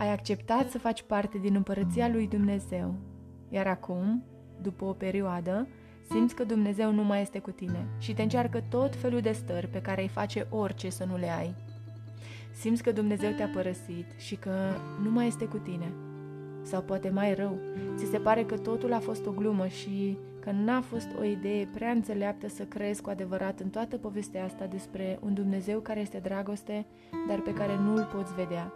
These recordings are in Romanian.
ai acceptat să faci parte din împărăția lui Dumnezeu. Iar acum, după o perioadă, simți că Dumnezeu nu mai este cu tine și te încearcă tot felul de stări pe care îi face orice să nu le ai. Simți că Dumnezeu te-a părăsit și că nu mai este cu tine. Sau poate mai rău, ți se pare că totul a fost o glumă și că n-a fost o idee prea înțeleaptă să crezi cu adevărat în toată povestea asta despre un Dumnezeu care este dragoste, dar pe care nu îl poți vedea.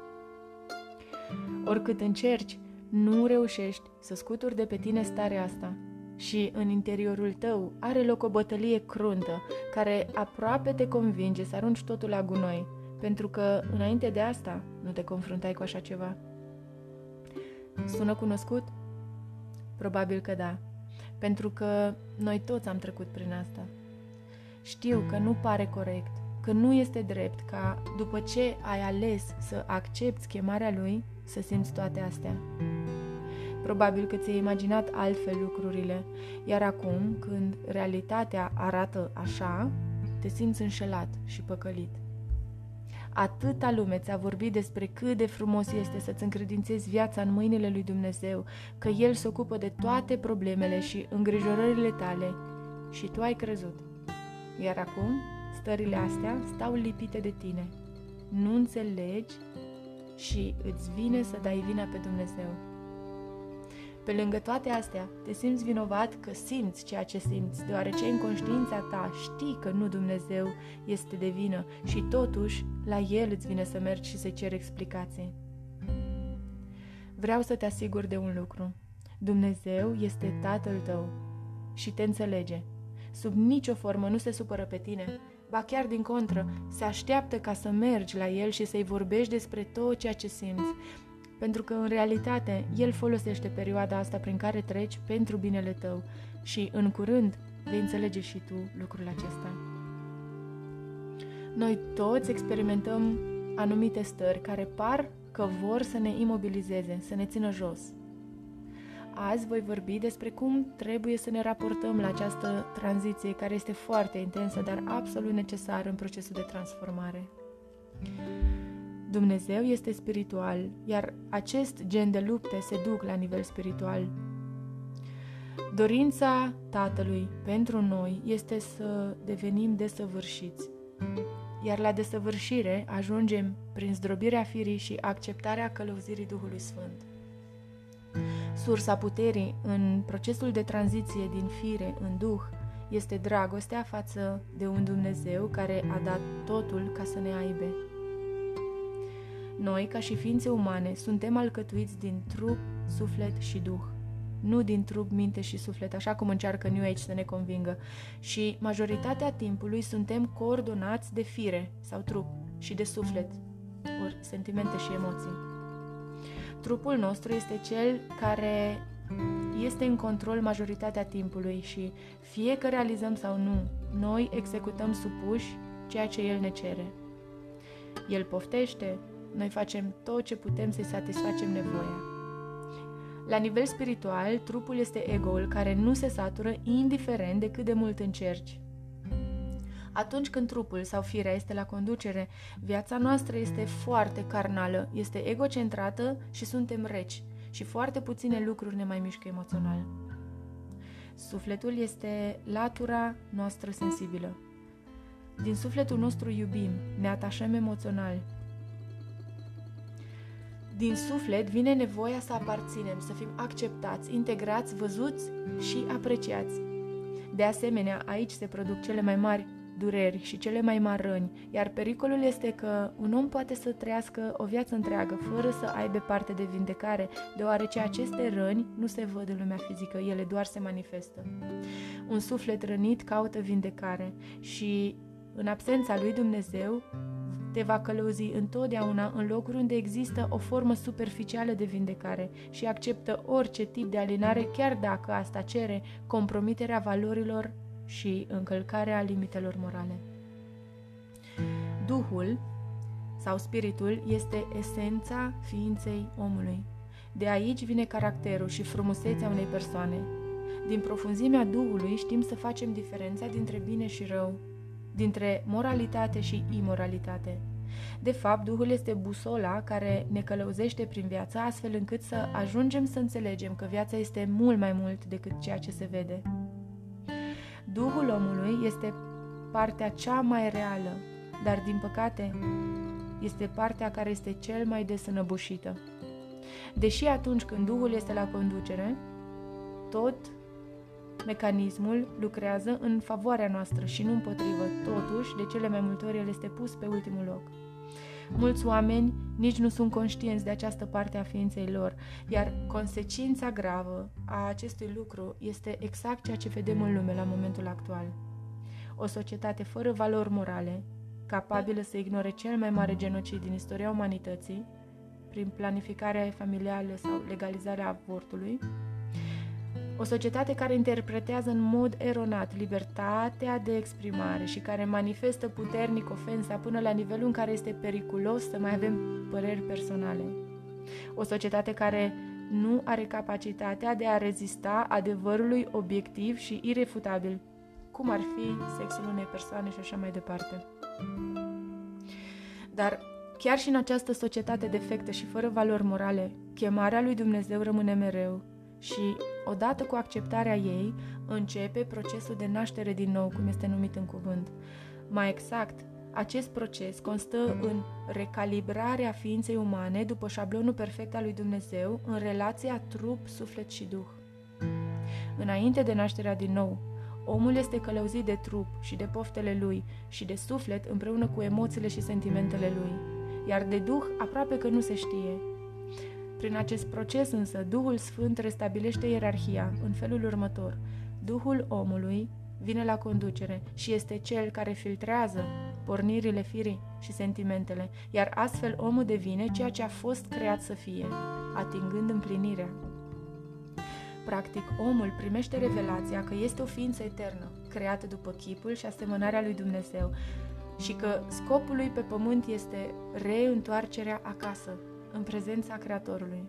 Oricât încerci, nu reușești să scuturi de pe tine starea asta și în interiorul tău are loc o bătălie cruntă care aproape te convinge să arunci totul la gunoi, pentru că înainte de asta nu te confruntai cu așa ceva. Sună cunoscut? Probabil că da, pentru că noi toți am trecut prin asta. Știu că nu pare corect, că nu este drept ca, după ce ai ales să accepti chemarea lui, să simți toate astea. Probabil că ți-ai imaginat altfel lucrurile, iar acum, când realitatea arată așa, te simți înșelat și păcălit. Atâta lume ți-a vorbit despre cât de frumos este să-ți încredințezi viața în mâinile lui Dumnezeu, că El se ocupă de toate problemele și îngrijorările tale și tu ai crezut. Iar acum, stările astea stau lipite de tine. Nu înțelegi și îți vine să dai vina pe Dumnezeu. Pe lângă toate astea, te simți vinovat că simți ceea ce simți, deoarece în conștiința ta știi că nu Dumnezeu este de vină și totuși la El îți vine să mergi și să ceri explicații. Vreau să te asigur de un lucru. Dumnezeu este Tatăl tău și te înțelege. Sub nicio formă nu se supără pe tine, ba chiar din contră, se așteaptă ca să mergi la El și să-i vorbești despre tot ceea ce simți, pentru că în realitate El folosește perioada asta prin care treci pentru binele tău și în curând vei înțelege și tu lucrul acesta. Noi toți experimentăm anumite stări care par că vor să ne imobilizeze, să ne țină jos. Azi voi vorbi despre cum trebuie să ne raportăm la această tranziție care este foarte intensă, dar absolut necesară în procesul de transformare. Dumnezeu este spiritual, iar acest gen de lupte se duc la nivel spiritual. Dorința Tatălui pentru noi este să devenim desăvârșiți, iar la desăvârșire ajungem prin zdrobirea firii și acceptarea călăuzirii Duhului Sfânt. Sursa puterii în procesul de tranziție din fire în Duh este dragostea față de un Dumnezeu care a dat totul ca să ne aibă. Noi, ca și ființe umane, suntem alcătuiți din trup, suflet și duh. Nu din trup, minte și suflet, așa cum încearcă New Age să ne convingă. Și majoritatea timpului suntem coordonați de fire sau trup și de suflet, ori sentimente și emoții. Trupul nostru este cel care este în control majoritatea timpului și fie că realizăm sau nu, noi executăm supuși ceea ce el ne cere. El poftește, noi facem tot ce putem să-i satisfacem nevoia. La nivel spiritual, trupul este ego-ul care nu se satură indiferent de cât de mult încerci. Atunci când trupul sau firea este la conducere, viața noastră este foarte carnală, este egocentrată și suntem reci și foarte puține lucruri ne mai mișcă emoțional. Sufletul este latura noastră sensibilă. Din sufletul nostru iubim, ne atașăm emoțional, din suflet vine nevoia să aparținem, să fim acceptați, integrați, văzuți și apreciați. De asemenea, aici se produc cele mai mari dureri și cele mai mari răni, iar pericolul este că un om poate să trăiască o viață întreagă fără să aibă parte de vindecare, deoarece aceste răni nu se văd în lumea fizică, ele doar se manifestă. Un suflet rănit caută vindecare și, în absența lui Dumnezeu, te va călăuzi întotdeauna în locuri unde există o formă superficială de vindecare și acceptă orice tip de alinare, chiar dacă asta cere compromiterea valorilor și încălcarea limitelor morale. Duhul sau spiritul este esența ființei omului. De aici vine caracterul și frumusețea unei persoane. Din profunzimea Duhului știm să facem diferența dintre bine și rău, dintre moralitate și imoralitate. De fapt, Duhul este busola care ne călăuzește prin viață astfel încât să ajungem să înțelegem că viața este mult mai mult decât ceea ce se vede. Duhul omului este partea cea mai reală, dar din păcate este partea care este cel mai des înăbușită. Deși atunci când Duhul este la conducere, tot mecanismul lucrează în favoarea noastră și nu împotrivă. Totuși, de cele mai multe ori, el este pus pe ultimul loc. Mulți oameni nici nu sunt conștienți de această parte a ființei lor, iar consecința gravă a acestui lucru este exact ceea ce vedem în lume la momentul actual. O societate fără valori morale, capabilă să ignore cel mai mare genocid din istoria umanității, prin planificarea familială sau legalizarea avortului, o societate care interpretează în mod eronat libertatea de exprimare și care manifestă puternic ofensa până la nivelul în care este periculos să mai avem păreri personale. O societate care nu are capacitatea de a rezista adevărului obiectiv și irefutabil, cum ar fi sexul unei persoane și așa mai departe. Dar chiar și în această societate defectă și fără valori morale, chemarea lui Dumnezeu rămâne mereu și, odată cu acceptarea ei, începe procesul de naștere din nou, cum este numit în cuvânt. Mai exact, acest proces constă în recalibrarea ființei umane după șablonul perfect al lui Dumnezeu în relația trup, suflet și duh. Înainte de nașterea din nou, omul este călăuzit de trup și de poftele lui și de suflet împreună cu emoțiile și sentimentele lui, iar de duh aproape că nu se știe, prin acest proces însă, Duhul Sfânt restabilește ierarhia în felul următor. Duhul omului vine la conducere și este cel care filtrează pornirile firii și sentimentele, iar astfel omul devine ceea ce a fost creat să fie, atingând împlinirea. Practic, omul primește revelația că este o ființă eternă, creată după chipul și asemănarea lui Dumnezeu, și că scopul lui pe pământ este reîntoarcerea acasă, în prezența Creatorului.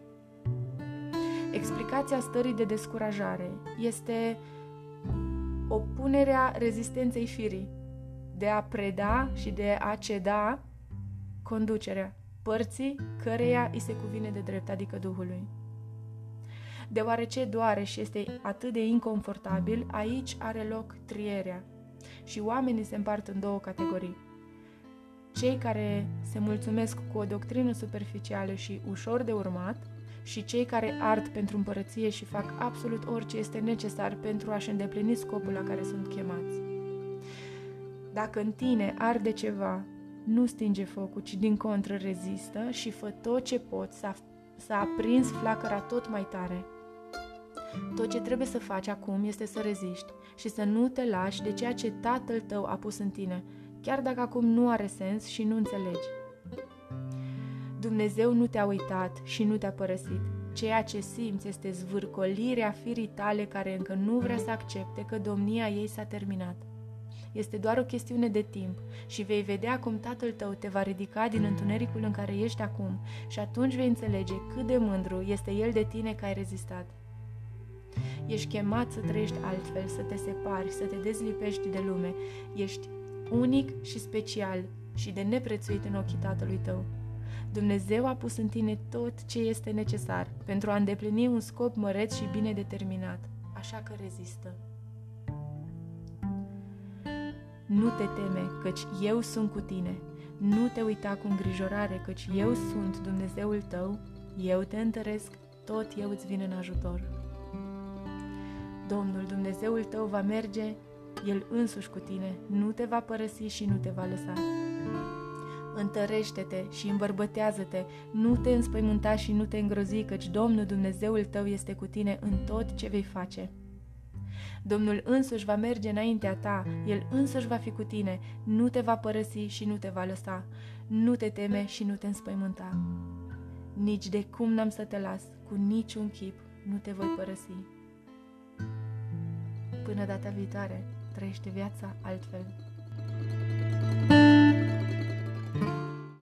Explicația stării de descurajare este opunerea rezistenței firii de a preda și de a ceda conducerea părții căreia îi se cuvine de drept, adică Duhului. Deoarece doare și este atât de inconfortabil, aici are loc trierea și oamenii se împart în două categorii cei care se mulțumesc cu o doctrină superficială și ușor de urmat și cei care ard pentru împărăție și fac absolut orice este necesar pentru a-și îndeplini scopul la care sunt chemați. Dacă în tine arde ceva, nu stinge focul, ci din contră rezistă și fă tot ce poți să, să aprinzi flacăra tot mai tare. Tot ce trebuie să faci acum este să reziști și să nu te lași de ceea ce tatăl tău a pus în tine, chiar dacă acum nu are sens și nu înțelegi. Dumnezeu nu te-a uitat și nu te-a părăsit. Ceea ce simți este zvârcolirea firii tale care încă nu vrea să accepte că domnia ei s-a terminat. Este doar o chestiune de timp și vei vedea cum tatăl tău te va ridica din întunericul în care ești acum și atunci vei înțelege cât de mândru este el de tine că ai rezistat. Ești chemat să trăiești altfel, să te separi, să te dezlipești de lume. Ești unic și special și de neprețuit în ochii tatălui tău. Dumnezeu a pus în tine tot ce este necesar pentru a îndeplini un scop măreț și bine determinat, așa că rezistă. Nu te teme, căci eu sunt cu tine. Nu te uita cu îngrijorare, căci eu sunt Dumnezeul tău, eu te întăresc, tot eu îți vin în ajutor. Domnul Dumnezeul tău va merge el însuși cu tine, nu te va părăsi și nu te va lăsa. Întărește-te și îmbărbătează-te, nu te înspăimânta și nu te îngrozi, căci Domnul Dumnezeul tău este cu tine în tot ce vei face. Domnul însuși va merge înaintea ta, El însuși va fi cu tine, nu te va părăsi și nu te va lăsa, nu te teme și nu te înspăimânta. Nici de cum n-am să te las, cu niciun chip nu te voi părăsi. Până data viitoare! Trăiește viața altfel.